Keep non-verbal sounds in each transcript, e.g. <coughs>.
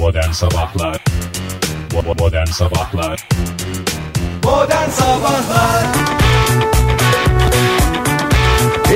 Modern Sabahlar Modern Sabahlar Modern Sabahlar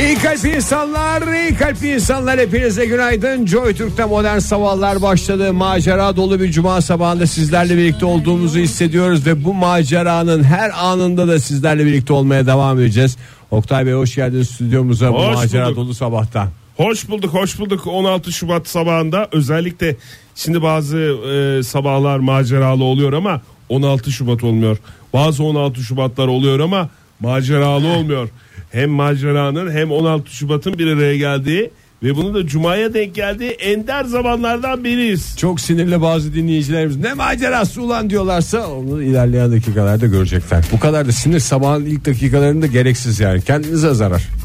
İyi kalp insanlar, iyi kalp insanlar hepinize günaydın. Joy Türk'te modern sabahlar başladı. Macera dolu bir cuma sabahında sizlerle birlikte olduğumuzu hissediyoruz ve bu maceranın her anında da sizlerle birlikte olmaya devam edeceğiz. Oktay Bey hoş geldiniz stüdyomuza bu Hoş macera bulduk. dolu sabahta. Hoş bulduk hoş bulduk 16 Şubat sabahında özellikle şimdi bazı e, sabahlar maceralı oluyor ama 16 Şubat olmuyor. Bazı 16 Şubatlar oluyor ama maceralı olmuyor. Hem maceranın hem 16 Şubat'ın bir araya geldiği ve bunu da Cuma'ya denk geldiği ender zamanlardan biriyiz. Çok sinirli bazı dinleyicilerimiz ne macerası ulan diyorlarsa onu ilerleyen dakikalarda görecekler. Bu kadar da sinir sabahın ilk dakikalarında gereksiz yani kendinize zarar.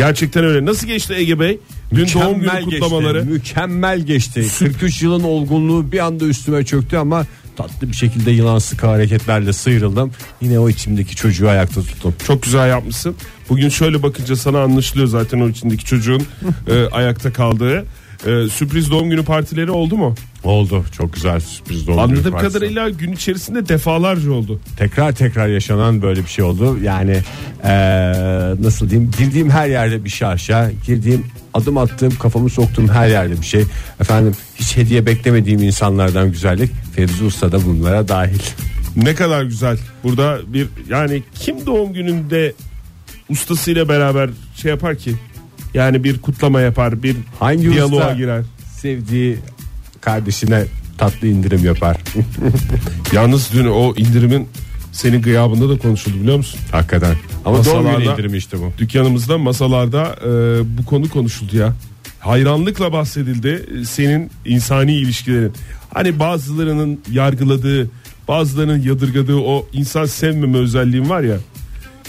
Gerçekten öyle. Nasıl geçti Ege Bey? Dün doğum günü kutlamaları. Geçti, mükemmel geçti. 43 yılın olgunluğu bir anda üstüme çöktü ama tatlı bir şekilde yılan sıkı hareketlerle sıyrıldım. Yine o içimdeki çocuğu ayakta tuttum. Çok güzel yapmışsın. Bugün şöyle bakınca sana anlaşılıyor zaten o içindeki çocuğun <laughs> e, ayakta kaldığı. E, sürpriz doğum günü partileri oldu mu? Oldu. Çok güzel sürpriz doğum günü Anladığım partisi. kadarıyla gün içerisinde defalarca oldu. Tekrar tekrar yaşanan böyle bir şey oldu. Yani eee, nasıl diyeyim girdiğim her yerde bir şarşa girdiğim adım attığım kafamı soktuğum her yerde bir şey. Efendim hiç hediye beklemediğim insanlardan güzellik Fevzi Usta da bunlara dahil. Ne kadar güzel. Burada bir yani kim doğum gününde ustasıyla beraber şey yapar ki? Yani bir kutlama yapar, bir Hangi diyaloğa usta girer. sevdiği kardeşine tatlı indirim yapar. <laughs> Yalnız dün o indirimin senin gıyabında da konuşuldu biliyor musun? Hakikaten. Ama doğum günü Masalarda- indirimi işte bu. Dükkanımızda masalarda e, bu konu konuşuldu ya. Hayranlıkla bahsedildi e, senin insani ilişkilerin. Hani bazılarının yargıladığı, bazılarının yadırgadığı o insan sevmeme özelliğin var ya.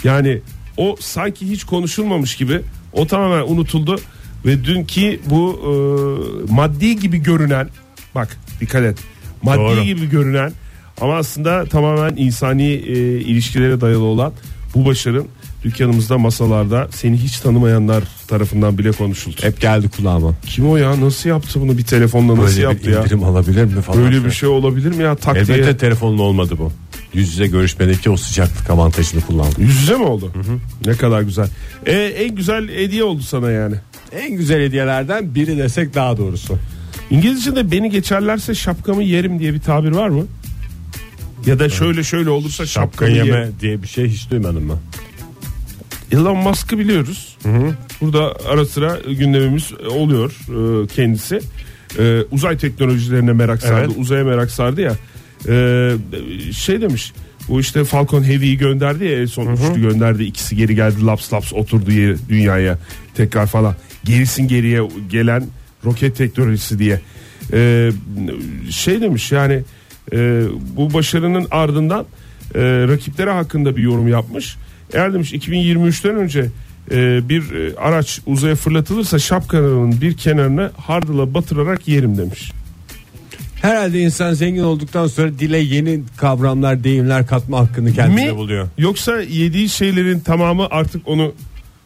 Yani o sanki hiç konuşulmamış gibi o tamamen unutuldu ve dünkü bu e, maddi gibi görünen bak dikkat et. Maddi Doğru. gibi görünen ama aslında tamamen insani e, ilişkilere dayalı olan bu başarın dükkanımızda masalarda seni hiç tanımayanlar tarafından bile konuşuldu. Hep geldi kulağıma. Kim o ya nasıl yaptı bunu bir telefonla nasıl Böyle yaptı bir ya? indirim alabilir mi falan. Böyle bir şey olabilir mi ya tak diye. Elbette telefonla olmadı bu. Yüz yüze görüşmedeki o sıcaklık avantajını kullandım. Yüz yüze mi oldu? Ne kadar güzel. E, en güzel hediye oldu sana yani. En güzel hediyelerden biri desek daha doğrusu. İngilizce'de beni geçerlerse şapkamı yerim diye bir tabir var mı? Ya da şöyle şöyle olursa Şapka şapkamı yeme yerim. diye bir şey hiç duymadım ben. Elon Musk'ı biliyoruz. Burada ara sıra gündemimiz oluyor e, kendisi. E, uzay teknolojilerine merak sardı, Evet. uzaya merak sardı ya. E, şey demiş. Bu işte Falcon Heavy'yi gönderdi ya en son üçlü gönderdi. ikisi geri geldi laps laps oturdu yeri, dünyaya tekrar falan. Gerisin geriye gelen roket teknolojisi diye. E, şey demiş yani e, bu başarının ardından e, rakiplere hakkında bir yorum yapmış. Eğer demiş 2023'ten önce e, bir e, araç uzaya fırlatılırsa şapkanın bir kenarını hardala batırarak yerim demiş. Herhalde insan zengin olduktan sonra dile yeni kavramlar, deyimler katma hakkını kendine Mi? buluyor. Yoksa yediği şeylerin tamamı artık onu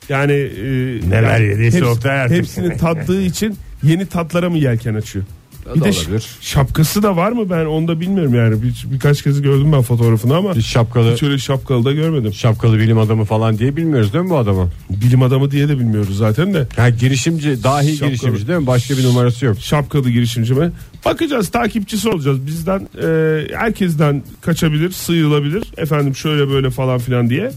yani e, Neler yani yediyse hepsi- Oktay artık. hepsini tattığı için yeni tatlara mı yelken açıyor? Bir de olabilir. şapkası da var mı ben onu da bilmiyorum yani bir, birkaç kez gördüm ben fotoğrafını ama Hiç şapkalı, hiç öyle şapkalı da görmedim. şapkalı bilim adamı falan diye bilmiyoruz değil mi bu adamı? Bilim adamı diye de bilmiyoruz zaten de. Ha, girişimci, dahi Şapkalı. girişimci değil mi? Başka bir numarası yok. şapkalı girişimci mi? Bakacağız takipçisi olacağız. Bizden e, herkesten kaçabilir, sıyrılabilir. Efendim şöyle böyle falan filan diye.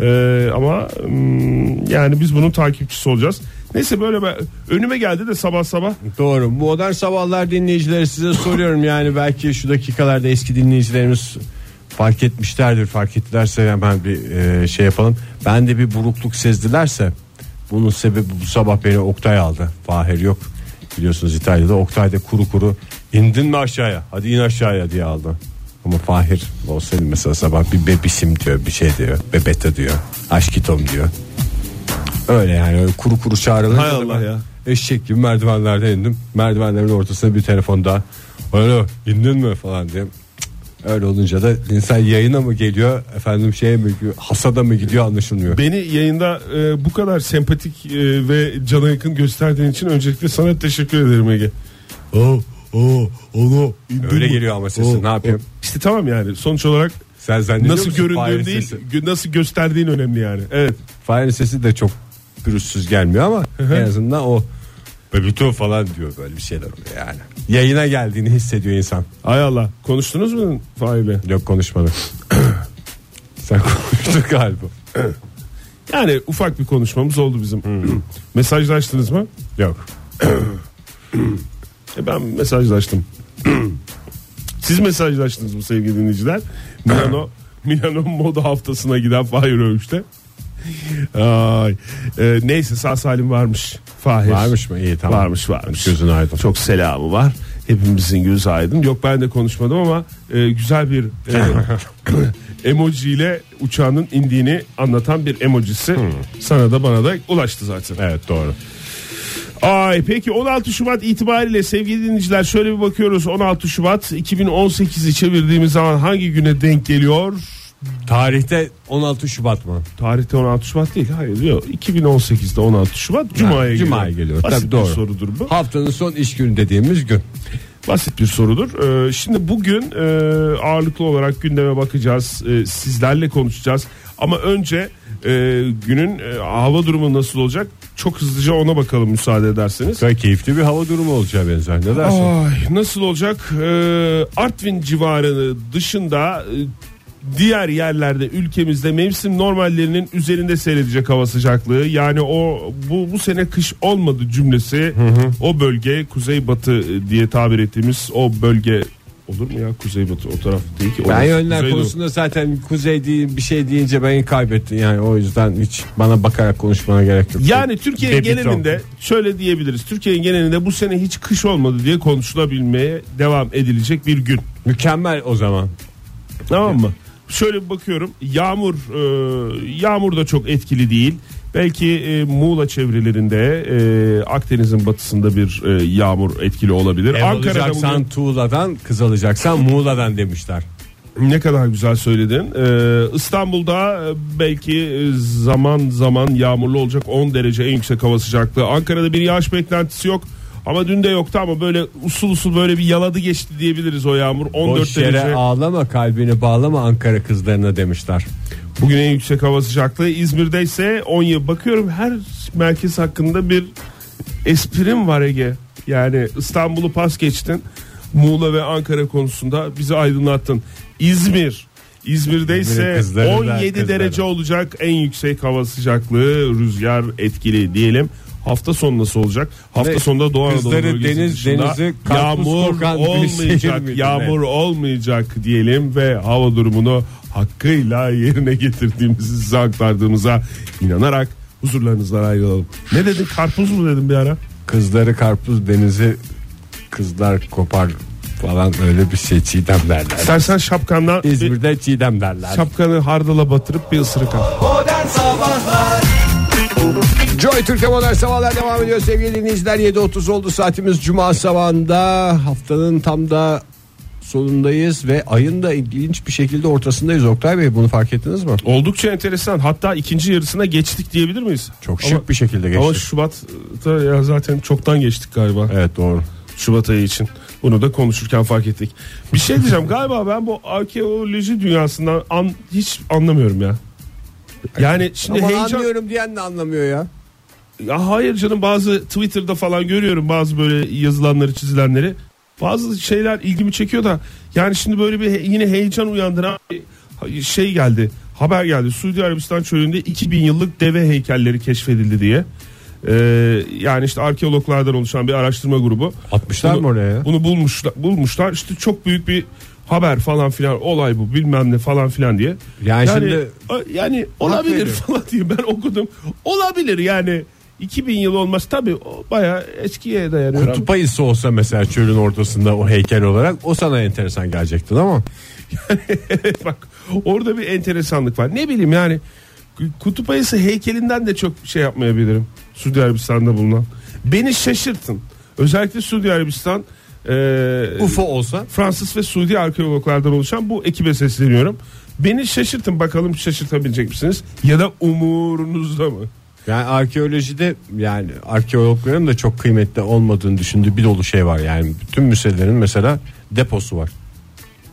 E, ama mm, yani biz bunun takipçisi olacağız. Neyse böyle ben, önüme geldi de sabah sabah Doğru. Modern sabahlar dinleyicileri size soruyorum yani belki şu dakikalarda eski dinleyicilerimiz fark etmişlerdir. Fark ettilerse hemen bir e, şey yapalım. Ben de bir burukluk sezdilerse bunun sebebi bu sabah beni Oktay aldı. Fahir yok. Biliyorsunuz İtalya'da Oktay'da kuru kuru indin mi aşağıya? Hadi in aşağıya diye aldı. Ama Fahir olsaydı mesela sabah bir bebisim diyor bir şey diyor. Bebete diyor. Aşkitom diyor. Öyle yani öyle kuru kuru çağrılınca Hay Allah ya. Eşek gibi merdivenlerden indim. Merdivenlerin ortasına bir telefon daha. Alo indin mi falan diye. Öyle olunca da insan yayına mı geliyor efendim şeye mi gidiyor hasada mı gidiyor anlaşılmıyor. beni yayında e, bu kadar sempatik e, ve cana yakın gösterdiğin için öncelikle sana teşekkür ederim Ege. Oh, Oo, onu Öyle mi? geliyor ama sesi, ne yapayım? İşte tamam yani sonuç olarak Sen zannediyor nasıl musun göründüğün Fahir'in değil sesi? gö- nasıl gösterdiğin önemli yani. Evet. Fahir'in sesi de çok pürüzsüz gelmiyor ama en azından o Bebito falan diyor böyle bir şeyler oluyor yani. Yayına geldiğini hissediyor insan. Hay Allah. Konuştunuz mu Fahir Bey? Yok konuşmadı. <coughs> Sen konuştun galiba. <coughs> Yani ufak bir konuşmamız oldu bizim. <coughs> Mesajlaştınız mı? Yok. E ben mesajlaştım. Siz mesajlaştınız mı sevgili dinleyiciler? Milano Milano moda haftasına giden Fahir Öğüş'te. <laughs> Ay. E, neyse sağ salim varmış. Fahir. Varmış mı? İyi tamam. Varmış varmış. Gözün aydın. Çok selamı var. Hepimizin gözü aydın. Yok ben de konuşmadım ama e, güzel bir e, <laughs> emoji ile uçağının indiğini anlatan bir emojisi sana da bana da ulaştı zaten. Evet doğru. Ay peki 16 Şubat itibariyle sevgili dinleyiciler şöyle bir bakıyoruz 16 Şubat 2018'i çevirdiğimiz zaman hangi güne denk geliyor? Tarihte 16 Şubat mı? Tarihte 16 Şubat değil hayır yok 2018'de 16 Şubat Cuma'ya geliyor. Cuma'ya geliyor. Basit Tabii doğru. bir sorudur bu. Haftanın son iş günü dediğimiz gün. Basit bir sorudur. Ee, şimdi bugün e, ağırlıklı olarak gündeme bakacağız. Ee, sizlerle konuşacağız. Ama önce e, günün e, hava durumu nasıl olacak? Çok hızlıca ona bakalım müsaade ederseniz. Güzel keyifli bir hava durumu olacağı benzer. Ne dersin? Ay, nasıl olacak? Ee, Artvin civarı dışında e, diğer yerlerde ülkemizde mevsim normallerinin üzerinde seyredecek hava sıcaklığı. Yani o bu bu sene kış olmadı cümlesi. O bölge kuzeybatı diye tabir ettiğimiz o bölge olur mu ya kuzeybatı o taraf değil ki. Ben yönler kuzeydoğu. konusunda zaten kuzey değil bir şey deyince beni kaybettin yani o yüzden hiç bana bakarak konuşmana gerek yok. Yani Türkiye'nin genelinde şöyle diyebiliriz. Türkiye'nin genelinde bu sene hiç kış olmadı diye konuşulabilmeye devam edilecek bir gün. mükemmel o zaman. Tamam mı? Şöyle bir bakıyorum. Yağmur e, yağmur da çok etkili değil. Belki e, Muğla çevrelerinde e, Akdeniz'in batısında bir e, yağmur etkili olabilir. Ev Ankara'da alacaksan bugün Tuğla'dan kız alacaksan Muğla'dan demişler. ne kadar güzel söyledin. E, İstanbul'da e, belki e, zaman zaman yağmurlu olacak 10 derece en yüksek hava sıcaklığı. Ankara'da bir yağış beklentisi yok. Ama dün de yoktu ama böyle usul usul böyle bir yaladı geçti diyebiliriz o yağmur. 14 Boş yere derece. ağlama kalbini bağlama Ankara kızlarına demişler. Bugün en yüksek hava sıcaklığı İzmir'de ise 17. Bakıyorum her merkez hakkında bir esprim var Ege. Yani İstanbul'u pas geçtin. Muğla ve Ankara konusunda bizi aydınlattın. İzmir. İzmir'de ise İzmir'in kızları da 17 kızları. derece olacak en yüksek hava sıcaklığı rüzgar etkili diyelim. Hafta sonu nasıl olacak? Hafta Ve sonunda Doğu Anadolu kızları bölgesi deniz- denizi karpuz yağmur kokan bir şehir olmayacak. Yağmur olmayacak diyelim ve hava durumunu hakkıyla yerine getirdiğimizi size aktardığımıza inanarak huzurlarınızdan ayrılalım. Ne dedin karpuz mu dedim bir ara? Kızları karpuz denizi kızlar kopar falan öyle bir şey çiğdem derler. İstersen şapkandan bir İzmir'de çiğdem derler. şapkanı hardala batırıp bir ısırık al. Modern Sabahlar Joy Türk'te modern sabahlar devam ediyor sevgili dinleyiciler 7.30 oldu saatimiz Cuma sabahında haftanın tam da sonundayız ve ayın da ilginç bir şekilde ortasındayız Oktay Bey bunu fark ettiniz mi? Oldukça enteresan. Hatta ikinci yarısına geçtik diyebilir miyiz? Çok şık Ama- bir şekilde Ama geçti. Şubat'ta ya zaten çoktan geçtik galiba. Evet doğru. Şubat ayı için. Bunu da konuşurken fark ettik. Bir şey diyeceğim galiba ben bu arkeoloji dünyasından an, hiç anlamıyorum ya. Yani şimdi Ama heyecan... anlıyorum diyen de anlamıyor ya. Ya hayır canım bazı Twitter'da falan görüyorum bazı böyle yazılanları çizilenleri. Bazı şeyler ilgimi çekiyor da yani şimdi böyle bir yine heyecan uyandıran bir şey geldi. Haber geldi. Suudi Arabistan çölünde 2000 yıllık deve heykelleri keşfedildi diye. Ee, yani işte arkeologlardan oluşan bir araştırma grubu. Atmışlar Bunu- mı oraya ya? Bunu bulmuşlar, bulmuşlar. İşte çok büyük bir haber falan filan olay bu bilmem ne falan filan diye. Yani şimdi- a- yani olabilir falan diye ben okudum. Olabilir yani 2000 yıl olmaz tabi baya eskiye dayanıyor. Kutup ayısı olsa mesela çölün ortasında o heykel olarak o sana enteresan gelecekti ama <laughs> Bak orada bir enteresanlık var. Ne bileyim yani kutup ayısı heykelinden de çok şey yapmayabilirim. Suudi Arabistan'da bulunan. Beni şaşırtın. Özellikle Suudi Arabistan e, UFO olsa Fransız ve Suudi arkeologlardan oluşan bu ekibe sesleniyorum. Beni şaşırtın bakalım şaşırtabilecek misiniz? Ya da umurunuzda mı? Yani arkeolojide yani arkeologların da çok kıymetli olmadığını düşündüğü bir dolu şey var. Yani bütün müzelerin mesela deposu var.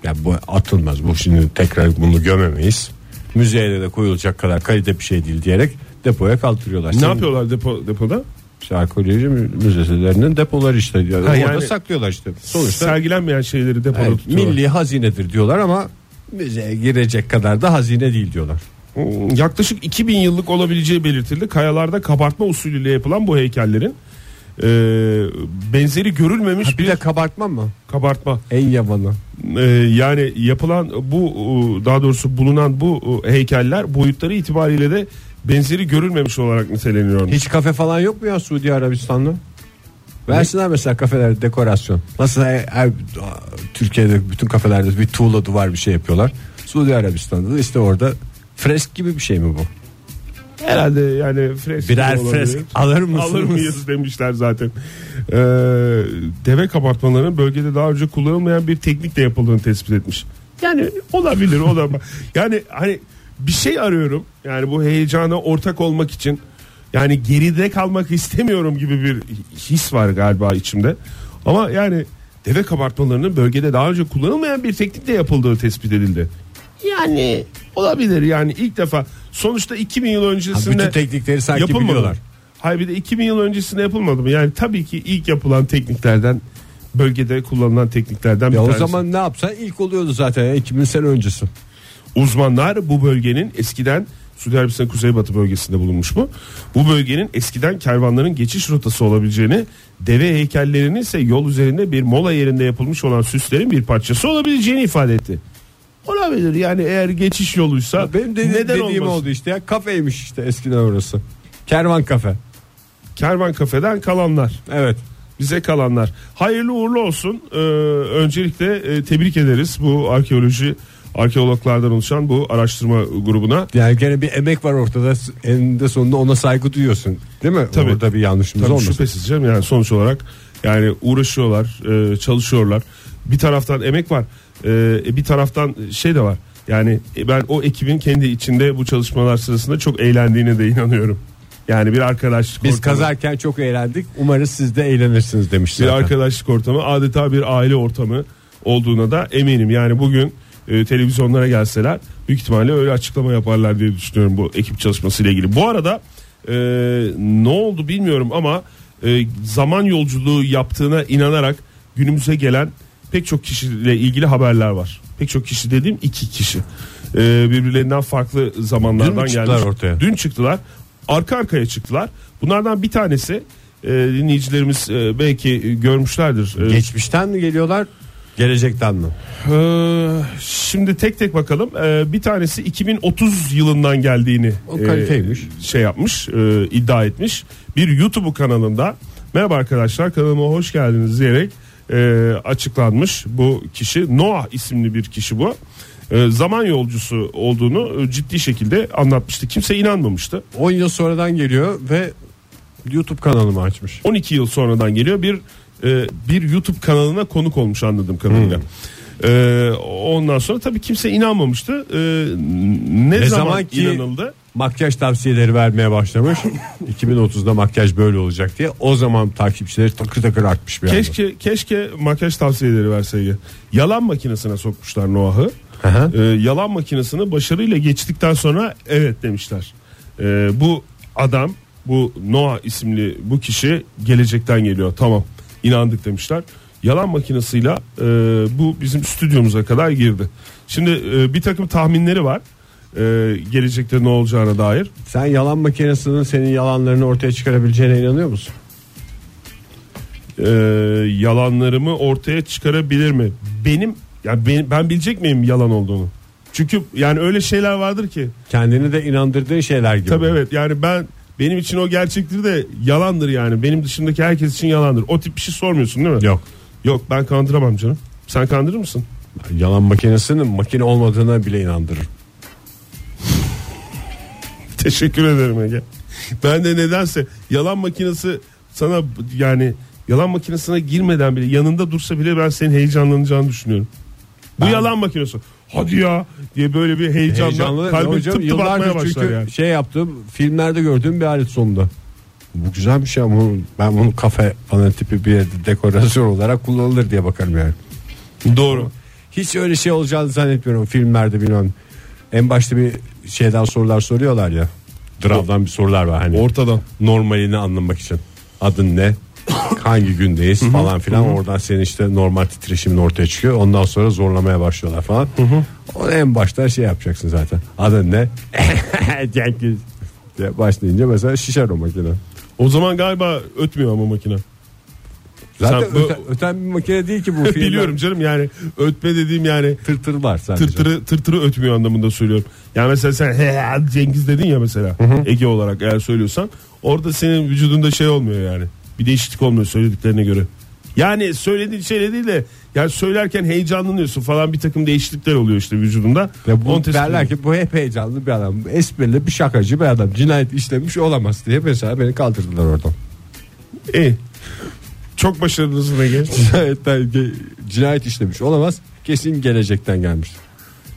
Ya bu atılmaz. Bu şimdi tekrar bunu gömemeyiz. Müzeye de koyulacak kadar kalite bir şey değil diyerek depoya kaldırıyorlar. Ne Senin- yapıyorlar depo, depoda? İşte arkeoloji müzelerinin depoları işte. Yani Ha, orada yani saklıyorlar işte. Sonuçta Sergilenmeyen şeyleri depoda evet, tutuyorlar. milli hazinedir diyorlar ama müzeye girecek kadar da hazine değil diyorlar. Hmm, Yaklaşık 2000 yıllık olabileceği belirtildi. Kayalarda kabartma usulüyle yapılan bu heykellerin e, benzeri görülmemiş bir bir de kabartma mı? kabartma. En yabanı. E, yani yapılan bu e, daha doğrusu bulunan bu e, heykeller boyutları itibariyle de benzeri görülmemiş olarak niteleniyor. Hiç kafe falan yok mu ya Suudi Arabistan'da? Versinler mesela kafelerde dekorasyon. Nasıl her, her- Türkiye'de bütün kafelerde bir tuğla duvar bir şey yapıyorlar. Suudi Arabistan'da da işte orada fresk gibi bir şey mi bu? Herhalde yani fresk Birer olabilir. fresk alır mısınız? Alır mıyız demişler zaten. Ee, deve kabartmalarının bölgede daha önce kullanılmayan bir teknikle yapıldığını tespit etmiş. Yani olabilir o da. Yani hani bir şey arıyorum. Yani bu heyecana ortak olmak için. Yani geride kalmak istemiyorum gibi bir his var galiba içimde. Ama yani deve kabartmalarının bölgede daha önce kullanılmayan bir teknikle yapıldığı tespit edildi. Yani olabilir yani ilk defa sonuçta 2000 yıl Ha, öncesinde bütün teknikleri sanki yapılmadı. biliyorlar. Hayır bir de 2000 yıl öncesinde yapılmadı mı? Yani tabii ki ilk yapılan tekniklerden bölgede kullanılan tekniklerden bir Ya o tanesi. zaman ne yapsan ilk oluyordu zaten ya, 2000 sene öncesi. Uzmanlar bu bölgenin eskiden Suudi Arabistan kuzeybatı bölgesinde bulunmuş bu. Bu bölgenin eskiden kervanların geçiş rotası olabileceğini, deve heykellerinin ise yol üzerinde bir mola yerinde yapılmış olan süslerin bir parçası olabileceğini ifade etti. Olabilir yani eğer geçiş yoluysa Benim dedi- neden dediğim olmasın? oldu işte ya kafeymiş işte eskiden orası. Kervan kafe. Kervan kafeden kalanlar. Evet. bize kalanlar. Hayırlı uğurlu olsun. Ee, öncelikle e, tebrik ederiz bu arkeoloji arkeologlardan oluşan bu araştırma grubuna. Yani gene bir emek var ortada. Eninde sonunda ona saygı duyuyorsun. Değil mi? Tabii. Orada bir yanlışımız Tabii olmasın. şüphesiz canım yani sonuç olarak yani uğraşıyorlar, e, çalışıyorlar. Bir taraftan emek var, e, bir taraftan şey de var. Yani e, ben o ekibin kendi içinde bu çalışmalar sırasında çok eğlendiğine de inanıyorum. Yani bir arkadaşlık Biz ortamı- kazarken çok eğlendik. Umarız siz de eğlenirsiniz demiş bir zaten. arkadaşlık ortamı adeta bir aile ortamı olduğuna da eminim. Yani bugün e, televizyonlara gelseler büyük ihtimalle öyle açıklama yaparlar diye düşünüyorum bu ekip çalışması ile ilgili. Bu arada e, ne oldu bilmiyorum ama e, zaman yolculuğu yaptığına inanarak günümüze gelen pek çok kişiyle ilgili haberler var. Pek çok kişi dediğim iki kişi. E, birbirlerinden farklı zamanlardan Dün gelmiş. ortaya? Dün çıktılar. Arka arkaya çıktılar. Bunlardan bir tanesi e, dinleyicilerimiz e, belki görmüşlerdir. E, Geçmişten mi geliyorlar? Gelecekten mi? ee, şimdi tek tek bakalım. Ee, bir tanesi 2030 yılından geldiğini O e, şey yapmış, e, iddia etmiş. Bir YouTube kanalında merhaba arkadaşlar kanalıma hoş geldiniz diyerek e, açıklanmış bu kişi. Noah isimli bir kişi bu. E, zaman yolcusu olduğunu e, ciddi şekilde anlatmıştı. Kimse inanmamıştı. 10 yıl sonradan geliyor ve YouTube kanalımı açmış. 12 yıl sonradan geliyor bir e, bir YouTube kanalına konuk olmuş anladığım kadarıyla. E, ondan sonra tabii kimse inanmamıştı. E, ne, Ne zaman, zaman ki- inanıldı? Makyaj tavsiyeleri vermeye başlamış. <laughs> 2030'da makyaj böyle olacak diye. O zaman takipçileri takır takır artmış bir anda. Keşke keşke makyaj tavsiyeleri verseydi. Yalan makinesine sokmuşlar Noah'ı. Aha. E, yalan makinesini başarıyla geçtikten sonra evet demişler. E, bu adam bu Noah isimli bu kişi gelecekten geliyor. Tamam inandık demişler. Yalan makinesiyle e, bu bizim stüdyomuza kadar girdi. Şimdi e, bir takım tahminleri var. E, gelecekte ne olacağına dair. Sen yalan makinesinin senin yalanlarını ortaya çıkarabileceğine inanıyor musun? E, yalanlarımı ortaya çıkarabilir mi? Benim yani ben, ben bilecek miyim yalan olduğunu? Çünkü yani öyle şeyler vardır ki Kendini de inandırdığın şeyler gibi. Tabii evet yani ben benim için o gerçektir de yalandır yani. Benim dışındaki herkes için yalandır. O tip bir şey sormuyorsun değil mi? Yok. Yok ben kandıramam canım. Sen kandırır mısın? Yalan makinesinin makine olmadığına bile inandırır. <laughs> Teşekkür ederim Ege. Ben de nedense yalan makinesi sana yani yalan makinesine girmeden bile yanında dursa bile ben senin heyecanlanacağını düşünüyorum. Bu Ben- yalan makinesi. Hadi ya diye böyle bir heyecanla Heyecanlı kalbim hocam tıp tıp atmaya başlar çünkü yani. şey yaptım filmlerde gördüğüm bir alet sonunda. Bu güzelmiş ya bu, ben bunu kafe falan tipi bir dekorasyon olarak kullanılır diye bakarım yani. Doğru. Hiç öyle şey olacağını zannetmiyorum filmlerde bilmem. En başta bir şeyden sorular soruyorlar ya. Dramdan bir sorular var hani. Ortadan. normalini anlamak için. Adın ne? Hangi gündeyiz falan filan. Oradan senin işte normal titreşimin ortaya çıkıyor. Ondan sonra zorlamaya başlıyorlar falan. O en başta şey yapacaksın zaten. Adın ne? <laughs> Cengiz. diye başlayınca mesela şişer o makine. O zaman galiba ötmüyor ama makine. Zaten Sen bu- öte- öten bir makine değil ki bu <laughs> filmler. Biliyorum canım yani ötme dediğim yani Tırtır var sadece. tırtırı tırtırı ötmüyor anlamında söylüyorum. Yani mesela sen <laughs> he Cengiz dedin ya mesela Ege olarak eğer söylüyorsan orada senin vücudunda şey olmuyor yani. Bir değişiklik olmuyor söylediklerine göre. Yani söylediğin şeyle değil de yani söylerken heyecanlanıyorsun falan bir takım değişiklikler oluyor işte vücudunda. Ve bu derler ki bu hep heyecanlı bir adam. Esprili bir şakacı bir adam. Cinayet işlemiş olamaz diye mesela beni kaldırdılar oradan. İyi. Çok başarılısın Ege. <laughs> Cinayetten cinayet işlemiş olamaz. Kesin gelecekten gelmiş.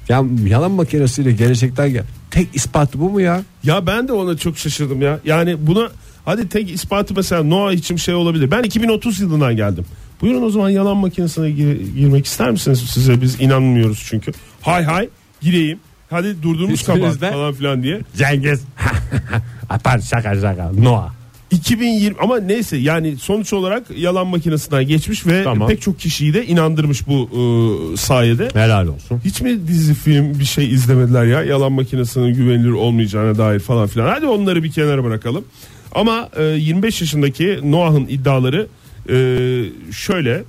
Ya yalan makinesiyle gelecekten gel. Tek ispatı bu mu ya? Ya ben de ona çok şaşırdım ya. Yani buna hadi tek ispatı mesela Noah için şey olabilir. Ben 2030 yılından geldim. Buyurun o zaman yalan makinesine gir- girmek ister misiniz? Size biz inanmıyoruz çünkü. Hay hay gireyim. Hadi İsminiz kapat ne? falan filan diye. Cengiz. <laughs> Atar şaka şaka. Noah. 2020 ama neyse yani sonuç olarak yalan makinesinden geçmiş ve Tamam. pek çok kişiyi de inandırmış bu e, sayede. Helal olsun. Hiç mi dizi film bir şey izlemediler ya yalan makinesinin güvenilir olmayacağına dair falan filan. Hadi onları bir kenara bırakalım. Ama e, 25 yaşındaki Noah'ın iddiaları e, şöyle.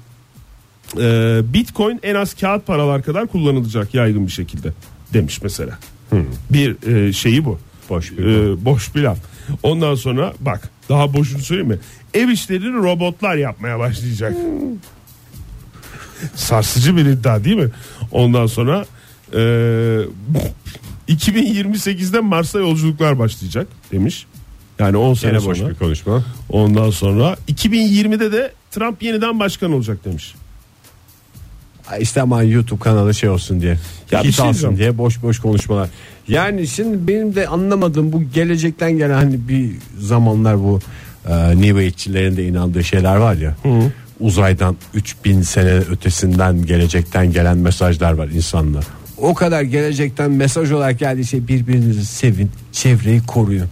E, Bitcoin en az kağıt paralar kadar kullanılacak yaygın bir şekilde demiş mesela. Bir e, şeyi bu. Boş bir E, boş bir laf. Ondan sonra bak daha boşunu söyleyeyim mi? Ev işlerini robotlar yapmaya başlayacak. Sarsıcı bir iddia değil mi? Ondan sonra e, <laughs> 2028'de Mars'a yolculuklar başlayacak demiş. Yani 10 sene Gene boş sonra. bir konuşma. Ondan sonra 2020'de de Trump yeniden başkan olacak demiş. Ay İşte aman YouTube kanalı şey olsun diye. Ya bir Hit şey alsın diyeceğim. diye boş boş konuşmalar. Yani şimdi benim de anlamadığım bu gelecekten gelen hani bir zamanlar bu e, New Age'çilerin de inandığı şeyler var ya. Uzaydan 3000 sene ötesinden gelecekten gelen mesajlar var insanlar. O kadar gelecekten mesaj olarak geldiği şey birbirinizi sevin, çevreyi koruyun.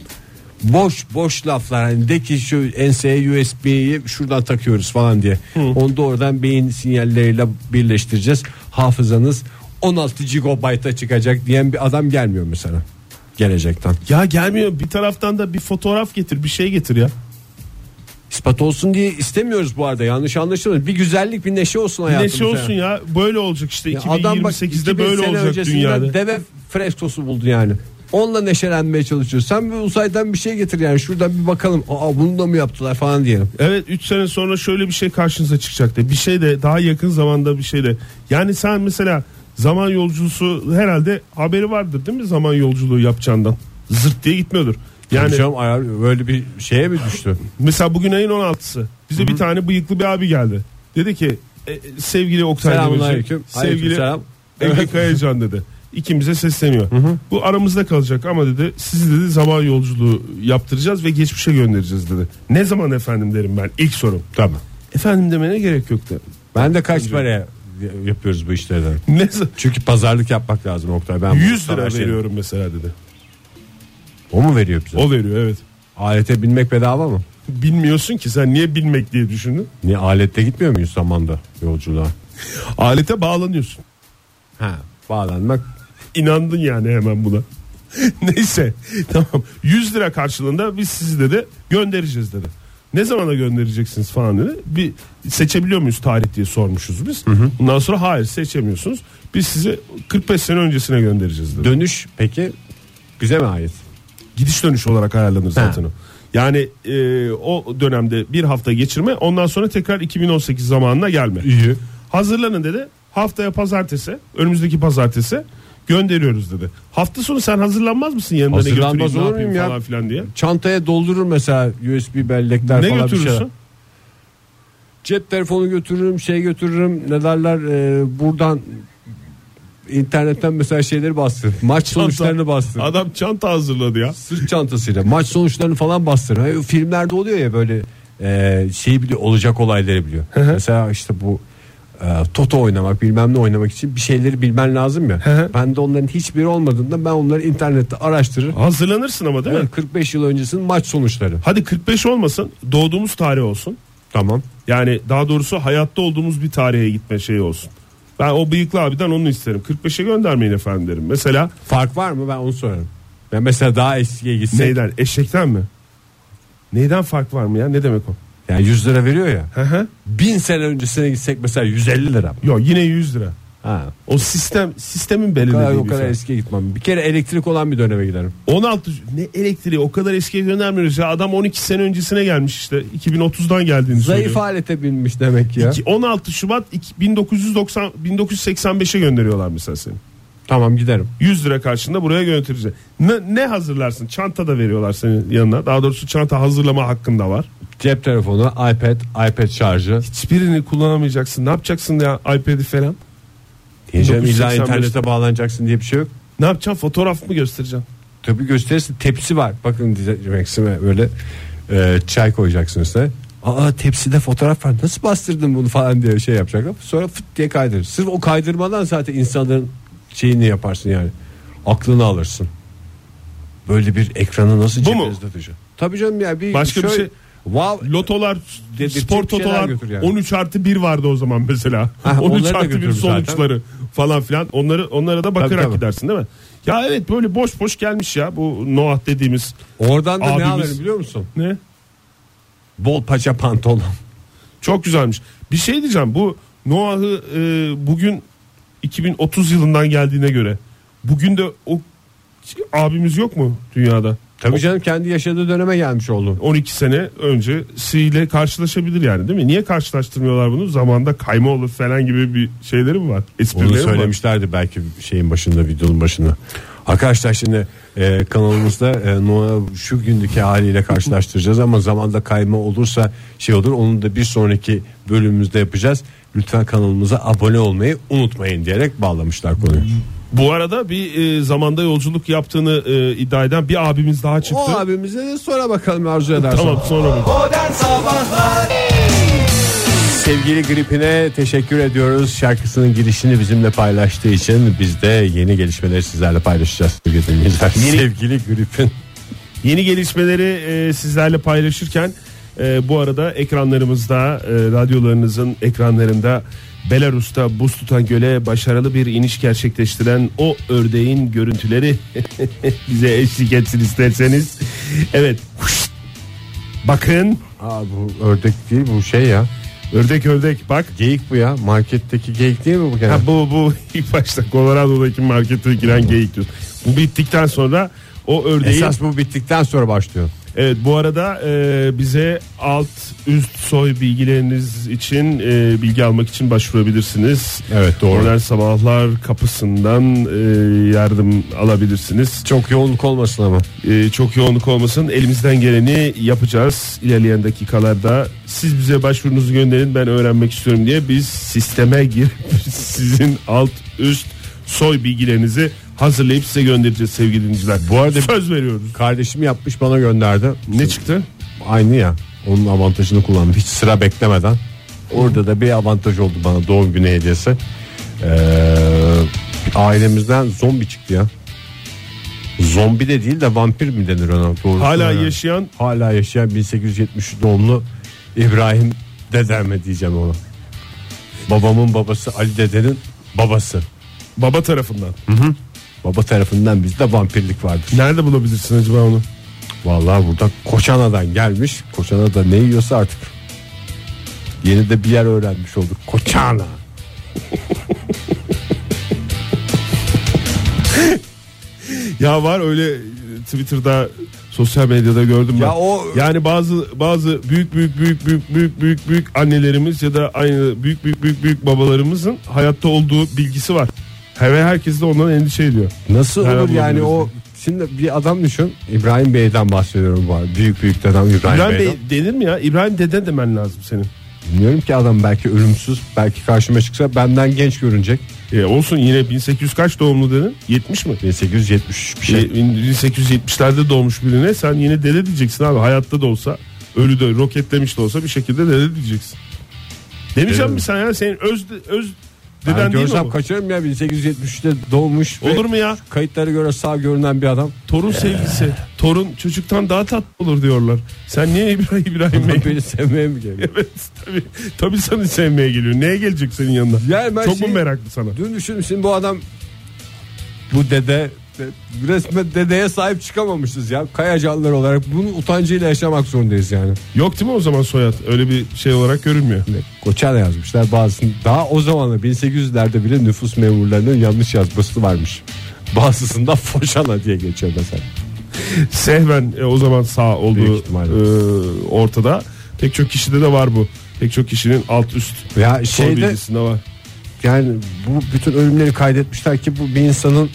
Boş boş laflar hani de ki şu enseye USB'yi şuradan takıyoruz falan diye. Onu da oradan beyin sinyalleriyle birleştireceğiz. Hafızanız 16 GB'a çıkacak diyen bir adam gelmiyor mesela gelecekten. Ya gelmiyor bir taraftan da bir fotoğraf getir bir şey getir ya. İspat olsun diye istemiyoruz bu arada yanlış anlaşılmasın. Bir güzellik bir neşe olsun Bir hayatımıza. neşe olsun ya böyle olacak işte Ya adam bak 2028'de 2000 böyle sene olacak dünyada. Deve freskosu buldu yani. Onunla neşelenmeye çalışıyor. Sen bir uzaydan bir şey getir yani şuradan bir bakalım. Aa bunu da mı yaptılar falan diyelim. Evet 3 sene sonra şöyle bir şey karşınıza çıkacak da bir şey de daha yakın zamanda bir şey de. Yani sen mesela zaman yolculuğu herhalde haberi vardır değil mi zaman yolculuğu yapacağından. Zırt diye gitmiyordur. Yani Yani canım ayar böyle bir şeye mi düştü? mesela bugün ayın 16'sı bize bir tane bıyıklı bir abi geldi. Dedi ki e, sevgili Oktay Demirci, sevgili Aleykümselam. Ege Kayacan dedi. <laughs> İkimize sesleniyor. Bu aramızda kalacak ama dedi sizi dedi zaman yolculuğu yaptıracağız ve geçmişe göndereceğiz dedi. Ne zaman efendim derim ben ilk sorum. Tamam. Efendim demene gerek yok dedi. Ben de kaç paraya yapıyoruz bu işlerden? Ne Çünkü pazarlık yapmak lazım Oktay. Ben 100 bu lira şey- veriyorum mesela dedi. O mu veriyor bize? O veriyor evet. Alete binmek bedava mı? Bilmiyorsun ki sen niye bilmek diye düşündün. Niye alette gitmiyor muyuz zamanda yolculuğa? Alete bağlanıyorsun. Ha, bağlanmak İnandın yani hemen buna. <laughs> Neyse tamam 100 lira karşılığında biz sizi dedi göndereceğiz dedi. Ne zamana göndereceksiniz falan dedi. Bir seçebiliyor muyuz tarih diye sormuşuz biz. Bundan sonra hayır seçemiyorsunuz. Biz sizi 45 sene öncesine göndereceğiz dedi. dönüş peki bize mi ait? Gidiş dönüş olarak ayarlanır zaten o. Yani e, o dönemde bir hafta geçirme ondan sonra tekrar 2018 zamanına gelme. İyi. Hazırlanın dedi. Haftaya pazartesi önümüzdeki pazartesi gönderiyoruz dedi. Hafta sonu sen hazırlanmaz mısın yanında ne Hazırlanmaz götüreyim ne yapayım ya? falan filan diye. Çantaya doldurur mesela USB bellekler Ne falan bir götürürsün? şeyler. Cep telefonu götürürüm, şey götürürüm. Ne derler? e, buradan internetten mesela şeyleri bastır. Maç sonuçlarını bastır. Adam çanta hazırladı ya. Sırt çantasıyla maç sonuçlarını falan bastır. Hani filmlerde oluyor ya böyle e, şeyi biliyor olacak olayları biliyor. mesela işte bu Toto oynamak bilmem ne oynamak için bir şeyleri bilmen lazım ya. ben de onların hiçbiri olmadığında ben onları internette araştırır. Hazırlanırsın ama değil mi? Evet, 45 yıl öncesinin maç sonuçları. Hadi 45 olmasın doğduğumuz tarih olsun. Tamam. Yani daha doğrusu hayatta olduğumuz bir tarihe gitme şeyi olsun. Ben o bıyıklı abiden onu isterim. 45'e göndermeyin efendim derim. Mesela Fark var mı ben onu sorarım. Ben mesela daha eskiye gitsek neyden? Eşekten mi? Neyden fark var mı ya? Ne demek o? Yani 100 lira veriyor ya. Hı hı. 1000 sene öncesine gitsek mesela 150 lira. Yok yine 100 lira. Ha. O sistem sistemin O kadar, belirlediği o bir kadar şey. eskiye gitmem. Bir kere elektrik olan bir döneme giderim. 16 ne elektriği o kadar eskiye göndermiyoruz ya adam 12 sene öncesine gelmiş işte 2030'dan geldiğini Zayıf söylüyor. alete binmiş demek ya. İki- 16 Şubat iki- 1990 1985'e gönderiyorlar mesela seni. Tamam giderim. 100 lira karşında buraya götüreceğiz. Ne, ne hazırlarsın? Çanta da veriyorlar senin yanına. Daha doğrusu çanta hazırlama hakkında var. Cep telefonu, iPad, iPad şarjı. Hiçbirini kullanamayacaksın. Ne yapacaksın ya iPad'i falan? Diyeceğim illa 1985'te. internete bağlanacaksın diye bir şey yok. Ne yapacaksın? Fotoğraf mı göstereceksin? Tabii gösterirsin tepsi var. Bakın diyeceksin ve böyle e, çay koyacaksın üstüne. Aa tepside fotoğraf var. Nasıl bastırdın bunu falan diye şey yapacaklar. Sonra fıt diye kaydırır. Sırf o kaydırmadan zaten insanların şeyini yaparsın yani. Aklını alırsın. Böyle bir ekranı nasıl Bu mu? Tabii canım ya bir Başka bir şöyle- şey- Wow. Lotolar, Dedirtecek spor şeyler totolar götür yani. 13 artı 1 vardı o zaman mesela. Ha, <laughs> 13 onları da artı 1 götürürüm sonuçları falan filan. Onları onlara da bakarak tabii. gidersin değil mi? Ya evet böyle boş boş gelmiş ya bu Noah dediğimiz. Oradan da ne Abimiz- alırım biliyor musun? Ne? Bol paça pantolon. Çok güzelmiş. Bir şey diyeceğim bu Noah'ı e, bugün 2030 yılından geldiğine göre bugün de o abimiz yok mu dünyada? Tabii canım kendi yaşadığı döneme gelmiş oldu. 12 sene öncesiyle karşılaşabilir yani değil mi? Niye karşılaştırmıyorlar bunu? Zamanda kayma olur falan gibi bir şeyleri mi var? Esprileri Onu mi var? söylemişlerdi belki şeyin başında videonun başında. Arkadaşlar şimdi e, kanalımızda e, Noah şu gündeki haliyle karşılaştıracağız ama zamanda kayma olursa şey olur onu da bir sonraki bölümümüzde yapacağız. Lütfen kanalımıza abone olmayı unutmayın diyerek bağlamışlar konuyu. Bu arada bir e, zamanda yolculuk yaptığını e, iddia eden bir abimiz daha çıktı. O abimize de sonra bakalım arzu edersen. Tamam sonra bak. Modern Sabahlar Sevgili Gripine teşekkür ediyoruz. Şarkısının girişini bizimle paylaştığı için biz de yeni gelişmeleri sizlerle paylaşacağız. sevgili. Yeni- Sevgili Gripin. Yeni gelişmeleri e, sizlerle paylaşırken e, bu arada ekranlarımızda e, radyolarınızın ekranlarında Belarus'ta buz tutan göle başarılı bir iniş gerçekleştiren o ördeğin görüntüleri <laughs> bize eşlik etsin isterseniz. Evet. Bakın Aa, bu ördek değil bu şey ya. ördek ördek bak. Geyik bu ya. Marketteki geyik değil mi bu gene? Ha, bu bu <laughs> ilk başta Colorado'daki markete giren geyik diyoruz. Bu bittikten sonra o ördeğin Esas bu bittikten sonra başlıyor. Evet bu arada e, bize alt üst soy bilgileriniz için e, bilgi almak için başvurabilirsiniz. Evet, doğru. Modern sabahlar kapısından e, yardım alabilirsiniz. Çok yoğunluk olmasın ama. E, çok yoğunluk olmasın elimizden geleni yapacağız ilerleyen dakikalarda. Siz bize başvurunuzu gönderin ben öğrenmek istiyorum diye biz sisteme girip <laughs> sizin alt üst soy bilgilerinizi hazırlayıp size göndereceğiz sevgili dinleyiciler. Bu arada- söz veriyoruz. Kardeşim yapmış bana gönderdi. Ne çıktı? Aynı ya. Onun avantajını kullandım. Hiç sıra beklemeden. Orada da bir avantaj oldu bana doğum günü hediyesi. Ee, ailemizden zombi çıktı ya. Zombi de değil de vampir mi denir ona? Doğrusu Hala yani. yaşayan Hala yaşayan 1873 doğumlu İbrahim dedem mi diyeceğim ona. Babamın babası Ali dedenin babası. baba tarafından. Baba tarafından bizde vampirlik vardır. Nerede bulabilirsin acaba onu? Vallahi burada Koçana'dan gelmiş. Koçana da ne yiyorsa artık. Yeni de bir yer öğrenmiş olduk. Koçana. <laughs> Ya var öyle Twitter'da sosyal medyada gördüm ben. Ya o- yani bazı bazı büyük büyük büyük büyük büyük büyük büyük annelerimiz ya da aynı büyük büyük büyük büyük babalarımızın hayatta olduğu bilgisi var. Ve herkes de ondan endişe ediyor. Nasıl Nereden olur yani o şimdi bir adam düşün İbrahim Bey'den bahsediyorum bu arada. Büyük büyük dedem İbrahim, İbrahim. Bey denir mi ya? İbrahim dede demen lazım senin. Bilmiyorum ki adam belki ölümsüz. Belki karşıma çıksa benden genç görünecek. E, olsun yine 1800 kaç doğumlu dedin? 70 mi? 1870 bir Şey, şey. 1870'lerde doğmuş birine sen yine dede diyeceksin abi. Hayatta da olsa ölü de roketlemiş de olsa bir şekilde dede diyeceksin. Demeyeceğim mi sen ya? Senin öz, öz Deden değil mi görsem bu? kaçarım ya 1870'te doğmuş. ve Olur mu ya? Kayıtlara göre sağ görünen bir adam. Torun sevgisi. Torun çocuktan daha tatlı olur diyorlar. Sen niye İbrahim İbrahim Bey? Beni sevmeye mi geliyor? <laughs> evet tabii. Tabii seni sevmeye geliyor. Neye gelecek senin yanına? Yani ben Çok mu meraklı sana? Dün düşünmüşsün bu adam bu dede resmen dedeye sahip çıkamamışız ya. Kayacanlar olarak bunun utancıyla yaşamak zorundayız yani. Yok değil mi o zaman soyad? Öyle bir şey olarak görünmüyor. Koçana yazmışlar bazısını. Daha o zamanlar 1800'lerde bile nüfus memurlarının yanlış yazması varmış. Bazısında Foşana diye geçiyor mesela. Sehven e, o zaman sağ olduğu e, ortada. Pek çok kişide de var bu. Pek çok kişinin alt üst Ya şeyde bilgisinde var. yani bu bütün ölümleri kaydetmişler ki bu bir insanın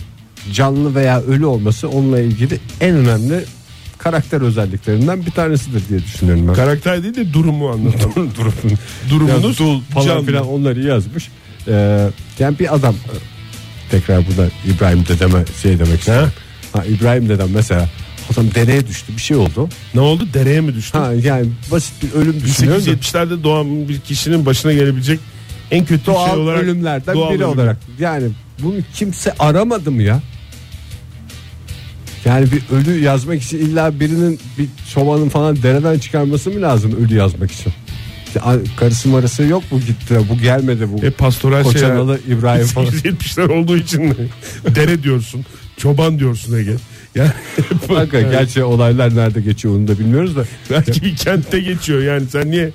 canlı veya ölü olması onunla ilgili en önemli karakter özelliklerinden bir tanesidir diye düşünüyorum ben. Karakter değil de durumu anlatan. <laughs> Durumun Durumunuz Ya dul falan canlı. filan onları yazmış. Ee, yani bir adam tekrar burada İbrahim dedeme şey demek istiyorum. Ha, İbrahim dedem mesela adam dereye düştü bir şey oldu. Ne oldu? Dereye mi düştü? Ha yani basit bir ölüm düşünüyorum. da 1870'lerde doğan bir kişinin başına gelebilecek en kötü Doğal şey olarak ölümlerden biri olarak. Yani bunu kimse aramadı mı ya? Yani bir ölü yazmak için illa birinin bir çobanın falan dereden çıkarması mı lazım ölü yazmak için? Ya, Karısı marısı yok bu gitti bu gelmedi bu. E pastoral Koçanalı şeyler. İbrahim <laughs> falan. 1870'ler olduğu için dere diyorsun. Çoban diyorsun Ege. Yani <laughs> Kanka gerçi olaylar nerede geçiyor onu da bilmiyoruz da. belki bir kentte geçiyor yani sen niye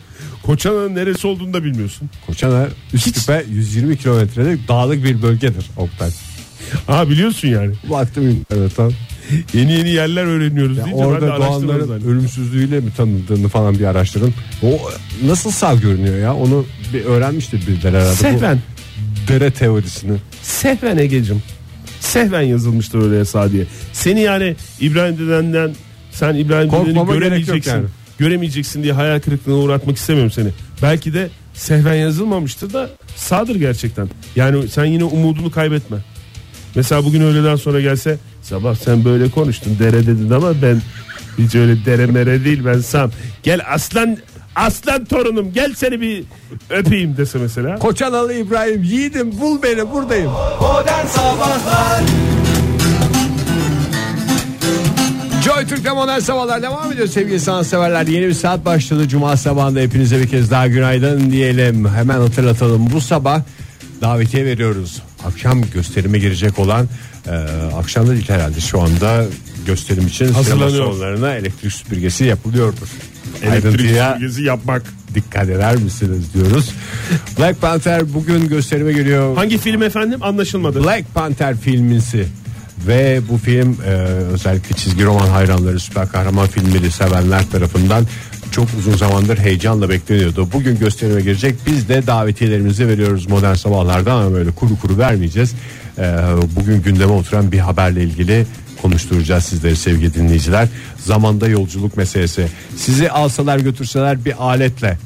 Koçana'nın neresi olduğunu da bilmiyorsun. Koçana üst tepe 120 kilometrede dağlık bir bölgedir Oktay. Ha biliyorsun yani. Baktım internetten. Yeni yeni yerler öğreniyoruz Ya deyince ben de orada araştırmadım doğanların zaten. ölümsüzlüğüyle mi tanıdığını falan bir araştırın. O nasıl sağ görünüyor ya? Onu bir öğrenmiştir birileri herhalde. Sehven. Bu dere teorisini. Sehven Ege'cim. Sehven yazılmıştır oraya sağ diye. Seni yani İbrahim dedenden sen İbrahim dedeni göremeyeceksin. yani. Göremeyeceksin diye hayal kırıklığına uğratmak istemiyorum seni. Belki de Sehven yazılmamıştır da sağdır gerçekten. Yani sen yine umudunu kaybetme. Mesela bugün öğleden sonra gelse sabah sen böyle konuştun dere dedin ama ben hiç öyle dere mere değil ben sam. Gel aslan aslan torunum gel seni bir öpeyim dese mesela. Koçanalı İbrahim yiğidim bul beni buradayım. Modern Sabahlar Joy Türk'te modern sabahlar devam ediyor sevgili sanatseverler. Yeni bir saat başladı. Cuma sabahında hepinize bir kez daha günaydın diyelim. Hemen hatırlatalım. Bu sabah davetiye veriyoruz. Akşam gösterime girecek olan e, akşam da değil herhalde şu anda gösterim için Hazırlanıyor. salonlarına elektrik süpürgesi yapılıyordur. Elektrik Ayrıntıya süpürgesi yapmak. dikkat eder misiniz diyoruz. Black Panther bugün gösterime giriyor. Hangi film efendim anlaşılmadı. Black Panther filmisi ve bu film e, özellikle çizgi roman hayranları süper kahraman filmleri sevenler tarafından çok uzun zamandır heyecanla bekleniyordu. Bugün gösterime girecek. Biz de davetiyelerimizi veriyoruz modern sabahlarda ama böyle kuru kuru vermeyeceğiz. E, bugün gündeme oturan bir haberle ilgili konuşturacağız sizleri sevgili dinleyiciler. Zamanda yolculuk meselesi. Sizi alsalar götürseler bir aletle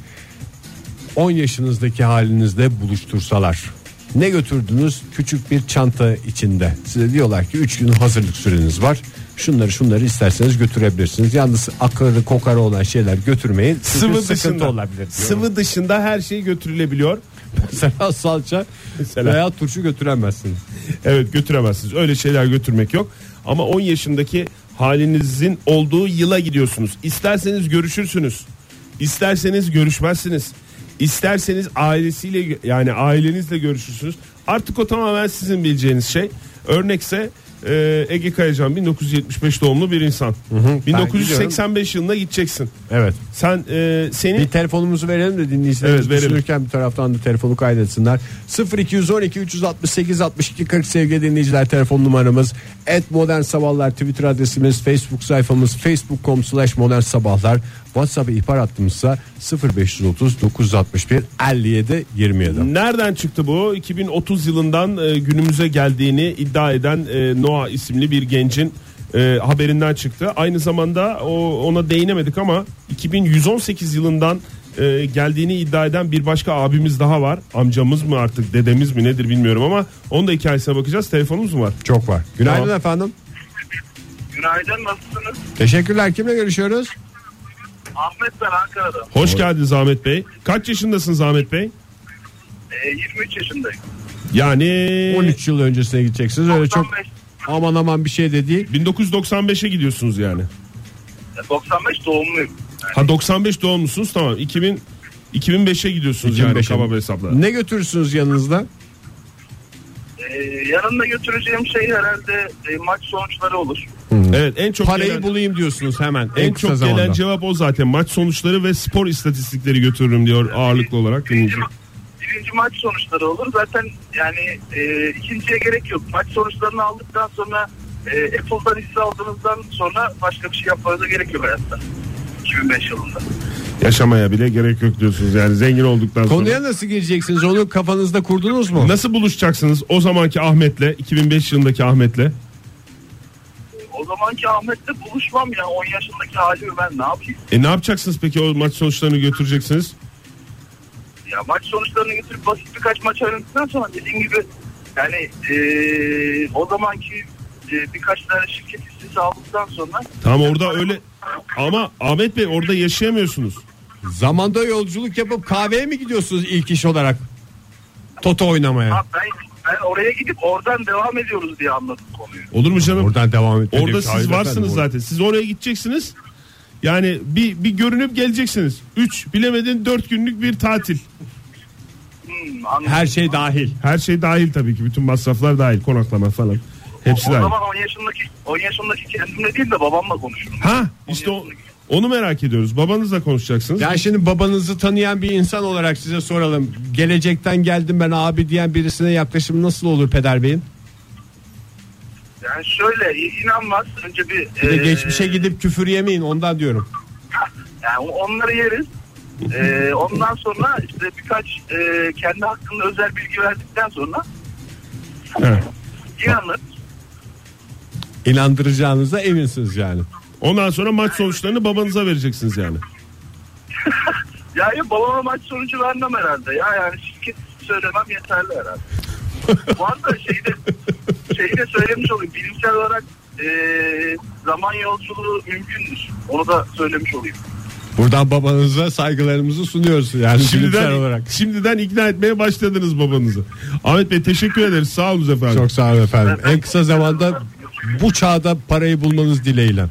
10 yaşınızdaki halinizde buluştursalar ne götürdünüz? Küçük bir çanta içinde. Size diyorlar ki 3 gün hazırlık süreniz var. Şunları şunları isterseniz götürebilirsiniz. Yalnız akarı kokarı olan şeyler götürmeyin. Sıvı dışında. olabilir. diyor. Sıvı dışında her şey götürülebiliyor. <laughs> Mesela salça Mesela. veya turşu götüremezsiniz. Evet götüremezsiniz. Öyle şeyler götürmek yok. Ama 10 yaşındaki halinizin olduğu yıla gidiyorsunuz. İsterseniz görüşürsünüz. İsterseniz görüşmezsiniz. İsterseniz ailesiyle yani ailenizle görüşürsünüz. Artık o tamamen sizin bileceğiniz şey. Örnekse e, Ege Kayacan 1975 doğumlu bir insan. ben 1985 yılına gideceksin. Evet. Sen e, senin Bir telefonumuzu verelim de dinleyicilerimiz Evet, verelim. düşünürken bir taraftan da telefonu kaydetsinler. 0212 368 62 40 sevgili dinleyiciler telefon numaramız. Et Modern Sabahlar Twitter adresimiz, Facebook sayfamız facebook.com slash modern sabahlar. WhatsApp ihbar hattımızsa 0530 961 57 27. Nereden çıktı bu? 2030 yılından e, günümüze geldiğini iddia eden e, Noah isimli bir gencin e, haberinden çıktı. Aynı zamanda o ona değinemedik ama 2118 yılından e, geldiğini iddia eden bir başka abimiz daha var. Amcamız mı artık dedemiz mi nedir bilmiyorum ama onun da hikayesine bakacağız. Telefonumuz mu var? Çok var. Günaydın Tamam. efendim. Günaydın nasılsınız? Teşekkürler. Kimle görüşüyoruz? Ahmet ben Ankara'da. Hoş geldiniz Ahmet Bey. Kaç yaşındasınız Ahmet Bey? Ee, 23 yaşındayım. Yani 13 yıl öncesine gideceksiniz. Öyle çok 95, aman aman bir şey de değil. 1995'e gidiyorsunuz yani. 95 doğumluyum. Ha 95 doğumlusunuz tamam. 2000 2005'e gidiyorsunuz yani 2005'e. kaba bir hesapla. Ne götürürsünüz yanınızda? Ee, yanında götüreceğim şey herhalde e, maç sonuçları olur. Evet en çok Parayı gelen, bulayım diyorsunuz hemen. En, en kısa çok zamanda. gelen cevap o zaten. Maç sonuçları ve spor istatistikleri götürürüm diyor ağırlıklı olarak Birinci, dinleyici. birinci maç sonuçları olur. Zaten yani e, ikinciye gerek yok. Maç sonuçlarını aldıktan sonra e, Apple'dan hisse aldığınızdan sonra başka bir şey yapmanıza gerek yok hayatta. 2005 yılında. Yaşamaya bile gerek yok diyorsunuz yani zengin olduktan sonra. Konuya nasıl gireceksiniz? Onu kafanızda kurdunuz mu? Nasıl buluşacaksınız o zamanki Ahmet'le 2005 yılındaki Ahmet'le? O zamanki Ahmet'le buluşmam ya. 10 yaşındaki halimi ben ne yapayım? E ne yapacaksınız peki o maç sonuçlarını götüreceksiniz? Ya maç sonuçlarını getirip basit birkaç maç oynadıktan sonra dediğim gibi yani eee, o zamanki eee, birkaç tane şirket aldıktan sonra Tamam orada öyle ama Ahmet Bey orada yaşayamıyorsunuz. Zamanda yolculuk yapıp kahveye mi gidiyorsunuz ilk iş olarak? Toto oynamaya. ha, ben, ben oraya gidip oradan devam ediyoruz diye anladım konuyu. Olur mu canım? Oradan devam et. Orada siz varsınız zaten. Siz oraya gideceksiniz. Yani bir bir görünüp geleceksiniz. 3 bilemedin 4 günlük bir tatil. Hmm. Her şey dahil. Her şey dahil tabii ki. Bütün masraflar dahil. Konaklama falan. Hepsi o zaman 10 yaşındaki 10 yaşındaki kendimle değil de babamla konuşurum. Ha 10 işte o, onu merak ediyoruz. Babanızla konuşacaksınız. Ya şimdi babanızı tanıyan bir insan olarak size soralım. Gelecekten geldim ben abi diyen birisine yaklaşım nasıl olur Peder Bey'in? Yani şöyle inanmaz önce bir Bir de eee, geçmişe gidip küfür yemeyin ondan diyorum. <laughs> Yani onları yeriz. Ee, ondan sonra işte birkaç e, kendi hakkında özel bilgi verdikten sonra Evet. inanır. İnandıracağınıza eminsiniz yani. Ondan sonra maç sonuçlarını babanıza vereceksiniz yani. <laughs> Yani babama maç sonucu vermem herhalde. Ya yani şirket söylemem yeterli herhalde. Bu arada şeyi de, şeyi de söylemiş olayım. Bilimsel olarak e, zaman yolculuğu mümkündür. Onu da söylemiş olayım. Buradan babanıza saygılarımızı sunuyoruz yani bilimsel Şimdiden, olarak. şimdiden ikna etmeye başladınız babanızı. Ahmet Bey teşekkür ederiz. Sağ olun efendim. Çok sağ olun efendim. En kısa zamanda bu çağda parayı bulmanız dileğiyle.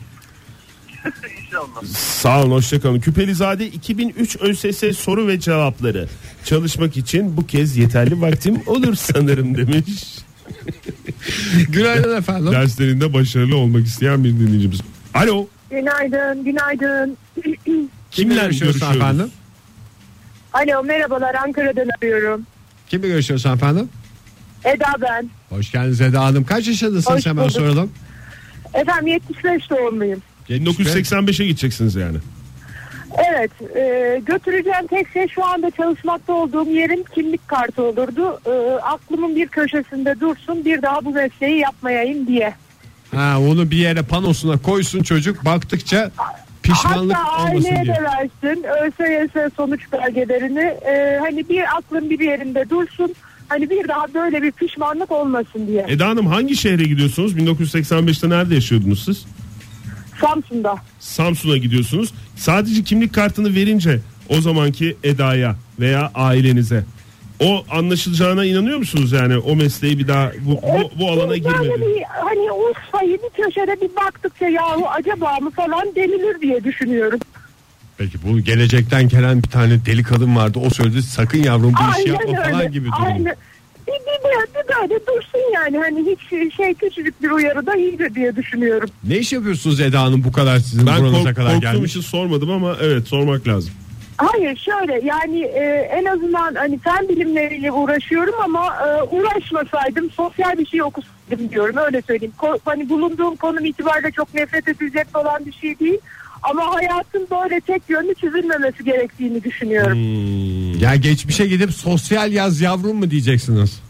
İnşallah. Sağ olun hoşçakalın. Küpelizade 2003 ÖSS soru ve cevapları. Çalışmak için bu kez yeterli vaktim olur sanırım demiş. <laughs> Günaydın efendim. Derslerinde başarılı olmak isteyen bir dinleyicimiz. Alo. Günaydın, günaydın. <clears throat> Kimle görüşüyoruz? efendim? Alo, merhabalar. Ankara'dan arıyorum. Kimle görüşüyoruz efendim? Eda ben. Hoş geldiniz Eda Hanım. Kaç yaşındasınız Hoş hemen bulduk. soralım. Efendim 75 doğumluyum. 1985'e gideceksiniz yani. Evet, e, götüreceğim tek şey şu anda çalışmakta olduğum yerin kimlik kartı olurdu. E, aklımın bir köşesinde dursun, bir daha bu mesleği yapmayayım diye. Ha, onu bir yere panosuna koysun çocuk baktıkça pişmanlık Hatta olmasın aileye diye. de versin ÖSYS sonuç belgelerini. E, hani bir aklın bir yerinde dursun. Hani bir daha böyle bir pişmanlık olmasın diye. Eda Hanım hangi şehre gidiyorsunuz? 1985'te nerede yaşıyordunuz siz? Samsun'da. Samsun'a gidiyorsunuz. Sadece kimlik kartını verince o zamanki Eda'ya veya ailenize o anlaşılacağına inanıyor musunuz yani o mesleği bir daha bu, bu, bu alana girmedi. bir, hani Urfa'yı bir köşede bir baktıkça yahu acaba mı falan denilir diye düşünüyorum. Peki bu gelecekten gelen bir tane deli kadın vardı. O söyledi sakın yavrum bu işi yapma öyle. falan gibi durum. Aynen. Bir, bir, bir, bir böyle dursun yani hani hiç şey küçücük bir uyarı da iyidir diye düşünüyorum. Ne iş yapıyorsunuz Eda Hanım bu kadar sizin Ben buranıza kork- kadar korktuğum gelmiş? için sormadım ama evet sormak lazım. Hayır şöyle yani e, en azından hani fen bilimleriyle uğraşıyorum ama e, uğraşmasaydım sosyal bir şey okusaydım diyorum öyle söyleyeyim. Ko- hani bulunduğum konum itibariyle çok nefret edilecek olan bir şey değil. Ama hayatın böyle tek yönlü çizilmemesi gerektiğini düşünüyorum. Ya geçmişe gidip sosyal yaz yavrum mu diyeceksiniz?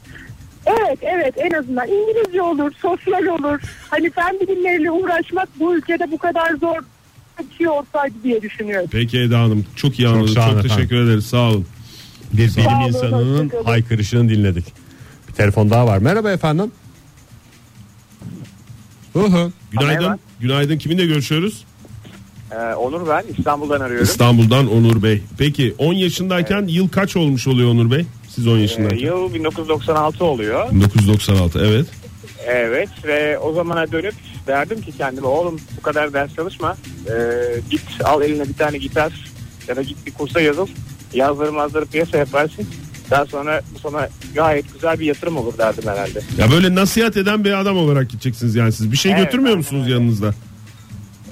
Evet evet en azından İngilizce olur, sosyal olur. Hani fen bilimleriyle uğraşmak bu ülkede bu kadar zor bir şey olsaydı diye düşünüyorum. Peki Eda Hanım çok iyi anladım. Çok, efendim. teşekkür ederiz. Sağ olun. Bir Sağ bilim olun, insanının haykırışını dinledik. Bir telefon daha var. Merhaba efendim. Uhu. Günaydın. Merhaba. Günaydın. Kiminle görüşüyoruz? Ee, Onur ben İstanbul'dan arıyorum. İstanbul'dan Onur Bey. Peki 10 yaşındayken yıl kaç olmuş oluyor Onur Bey? Siz 10 Ee, yaşındayken. yıl 1996 oluyor. 1996 evet. Evet ve o zamana dönüp derdim ki kendime oğlum bu kadar ders çalışma. Ee, git al eline bir tane gitar ya da git bir kursa yazıl. Yazları mazları piyasa yaparsın. Daha sonra sana gayet güzel bir yatırım olur derdim herhalde. Ya böyle nasihat eden bir adam olarak gideceksiniz yani siz. Bir şey Evet, götürmüyor musunuz öyle. yanınızda?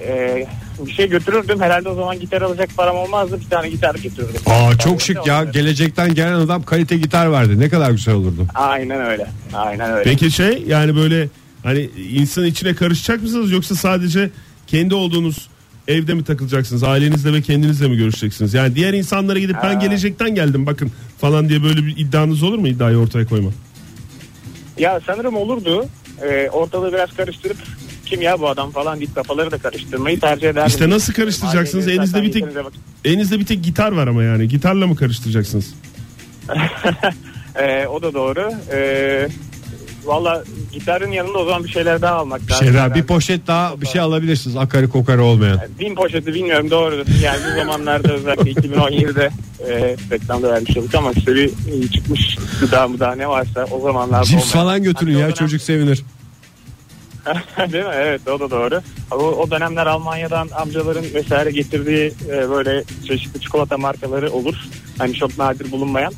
Ee, bir şey götürürdüm herhalde o zaman gitar alacak param olmazdı bir tane gitar götürürdüm. Aa çok şık ya. Gelecekten gelen adam kalite gitar verdi. Ne kadar güzel olurdu. Aynen öyle. Aynen öyle. Peki şey yani böyle hani insan içine karışacak mısınız yoksa sadece kendi olduğunuz evde mi takılacaksınız? Ailenizle ve kendinizle mi görüşeceksiniz? Yani diğer insanlara gidip ben gelecekten geldim bakın falan diye böyle bir iddianız olur mu iddiayı ortaya koyma? Ya sanırım olurdu. Ee, ortalığı biraz karıştırıp kim ya bu adam falan deyip kafaları da karıştırmayı tercih ederdim. İşte nasıl karıştıracaksınız? Elinizde bir tek elinizde bir tek gitar var ama yani gitarla mı karıştıracaksınız? <laughs> Ee, o da doğru. Ee, Valla gitarın yanında o zaman bir şeyler daha almak Bir şey daha, bir poşet daha bir şey alabilirsiniz. Akarı kokarı olmayan. Bin poşeti bilmiyorum doğru. Yani bu zamanlarda özellikle 2017'de e, reklamda vermiş olduk ama işte bir e, çıkmış gıda mı daha ne varsa o zamanlarda Cips olmayan. falan götürün Hani ya dönem- çocuk sevinir. <laughs> Değil mi? Evet o da doğru. O, o dönemler Almanya'dan amcaların vesaire getirdiği e, böyle çeşitli çikolata markaları olur. Hani çok nadir bulunmayan.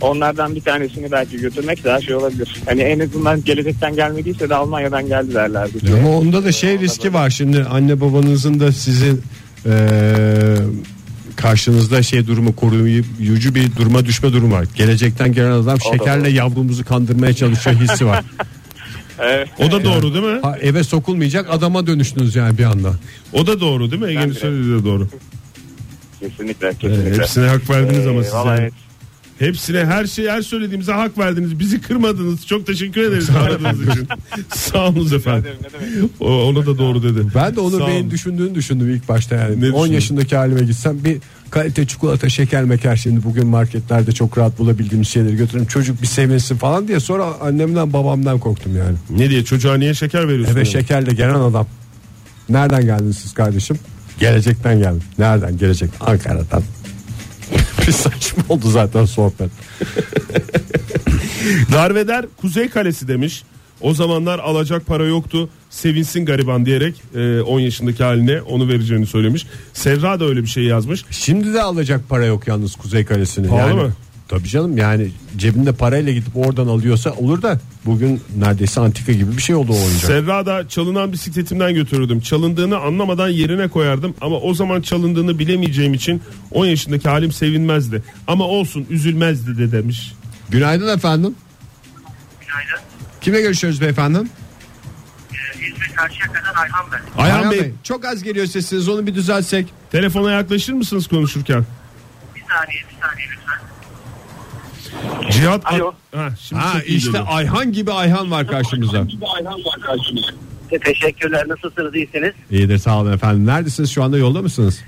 Onlardan bir tanesini belki götürmek daha şey olabilir. Hani en azından gelecekten gelmediyse de Almanya'dan geldi derlerdi. Ama onda da şey riski var şimdi anne babanızın da sizin eee, karşınızda şey durumu koruyucu bir duruma düşme durumu var. Gelecekten gelen adam şekerle yavrumuzu kandırmaya çalışıyor hissi var. <laughs> Evet. O da doğru değil mi? Ha, eve sokulmayacak adama dönüştünüz yani bir anda. O da doğru değil mi? Ege'nin Bence. söylediği de doğru. Kesinlikle. kesinlikle. Hepsine hak verdiniz ama siz. vallahi yani. evet. Hepsine her şey her söylediğimize hak verdiniz. Bizi kırmadınız. Çok teşekkür ederiz aradığınız için. <laughs> Sağ olun efendim. Ne demek? O, ona da doğru dedi. Ben de Onur Bey'in olun. düşündüğünü düşündüm ilk başta yani. Ne 10 düşündün? yaşındaki halime gitsem bir kalite çikolata şeker meker şimdi bugün marketlerde çok rahat bulabildiğimiz şeyleri götürün çocuk bir sevinsin falan diye sonra annemden babamdan korktum yani. Ne diye çocuğa niye şeker veriyorsun? Eve yani? şekerle gelen adam. Nereden geldiniz siz kardeşim? Gelecekten geldim. Nereden gelecek? Ankara'dan. <laughs> bir saçma oldu zaten sohbet. <laughs> Darveder Kuzey Kalesi demiş. O zamanlar alacak para yoktu. Sevinsin gariban diyerek e, 10 yaşındaki haline onu vereceğini söylemiş. Serra da öyle bir şey yazmış. Şimdi de alacak para yok yalnız Kuzey Kalesi'nin. Pahalı yani, mı? Tabii canım yani cebinde parayla gidip oradan alıyorsa olur da bugün neredeyse antika gibi bir şey oldu o oyuncak. Serra da çalınan bisikletimden götürürdüm. Çalındığını anlamadan yerine koyardım ama o zaman çalındığını bilemeyeceğim için 10 yaşındaki halim sevinmezdi. Ama olsun üzülmezdi de demiş. Günaydın efendim. Günaydın. Kime görüşüyoruz beyefendi? Ee, İzmir Karşıyaka'dan Ayhan ben. Ayhan, Bey, çok az geliyor sesiniz onu bir düzeltsek. telefona yaklaşır mısınız konuşurken? Bir saniye bir saniye lütfen. Cihat Alo. Ha, şimdi Ha işte geliyor. Ayhan gibi Ayhan var karşımızda. Teşekkürler. Nasılsınız? iyisiniz? İyidir sağ olun efendim. Neredesiniz şu anda yolda mısınız?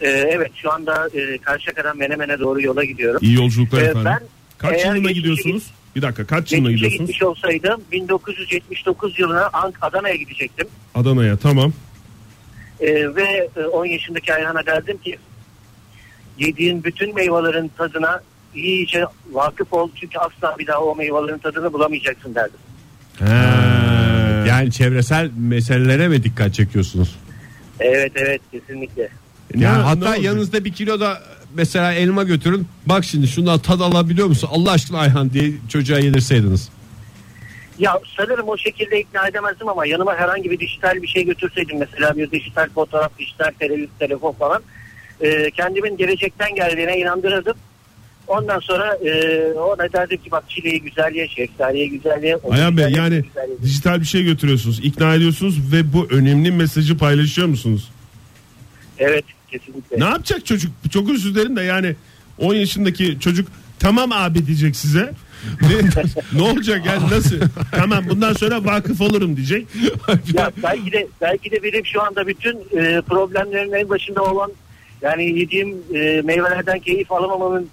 Ee, evet şu anda e, Karşıyaka'dan Menemen'e doğru yola gidiyorum. İyi yolculuklar Ee, efendim. ben Kaç geçmişe gidiyorsunuz? Bir dakika kaç yılına Geçmişe gidiyorsunuz? gitmiş olsaydım 1979 yılına Ank Adana'ya gidecektim. Adana'ya tamam. Ee, ve e, 10 yaşındaki Ayhan'a derdim ki yediğin bütün meyvelerin tadına iyice vakıf ol. Çünkü asla bir daha o meyvelerin tadını bulamayacaksın derdim. Yani çevresel meselelere mi dikkat çekiyorsunuz? Evet evet kesinlikle. Yani Ne- ne hatta olacak? yanınızda bir kilo da mesela elma götürün. Bak şimdi şundan tad alabiliyor musun? Allah aşkına Ayhan diye çocuğa yedirseydiniz. Ya sanırım o şekilde ikna edemezdim ama yanıma herhangi bir dijital bir şey götürseydim mesela bir dijital fotoğraf, dijital televizyon, telefon falan e, kendimin gelecekten geldiğine inandırırdım. Ondan sonra e, ona derdim ki bak çileği güzel ye, şeftaliye güzel ye. Ayhan Bey yani güzel ye. dijital bir şey götürüyorsunuz. ikna ediyorsunuz ve bu önemli mesajı paylaşıyor musunuz? Evet kesinlikle. Ne yapacak çocuk? Çok özür dilerim de yani 10 yaşındaki çocuk tamam abi diyecek size. ne, <laughs> ne olacak yani nasıl? Tamam bundan sonra vakıf olurum diyecek. Ya belki de belki de benim şu anda bütün e, problemlerin en başında olan yani yediğim e, meyvelerden keyif alamamamın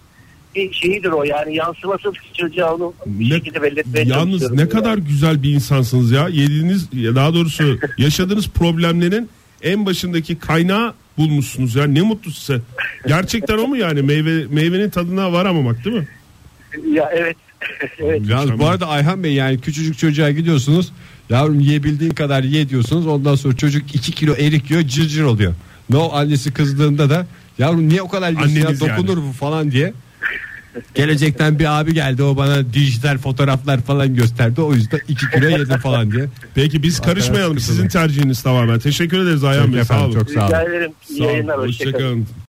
bir şeyidir o yani yansıması çocuğa onu bir Ne- şekilde belli etmeye Yalnız ne kadar güzel bir insansınız ya. Yediğiniz ya daha doğrusu yaşadığınız problemlerin en başındaki kaynağı bulmuşsunuz ya. Ne mutlu size. Gerçekten o mu yani meyve meyvenin tadına varamamak değil mi? Ya evet. <laughs> evet. Yalnız bu arada Ayhan Bey yani küçücük çocuğa gidiyorsunuz. Yavrum yiyebildiğin kadar ye diyorsunuz. Ondan sonra çocuk 2 kilo erik yiyor cırcır cır oluyor. Ne o annesi kızdığında da yavrum niye o kadar yiyorsun ya Anneniz yani. dokunur bu falan diye. Gelecekten bir abi geldi o bana dijital fotoğraflar falan gösterdi. O yüzden 2 kilo yedim falan diye. Peki biz karışmayalım. Sizin tercihiniz tamamen. Teşekkür ederiz Ayhan Bey. Sağ efendim olun. çok sağ olun. Rica ederim. İyi Sağ olun. yayınlar. Hoşçakalın. Hoşçakalın.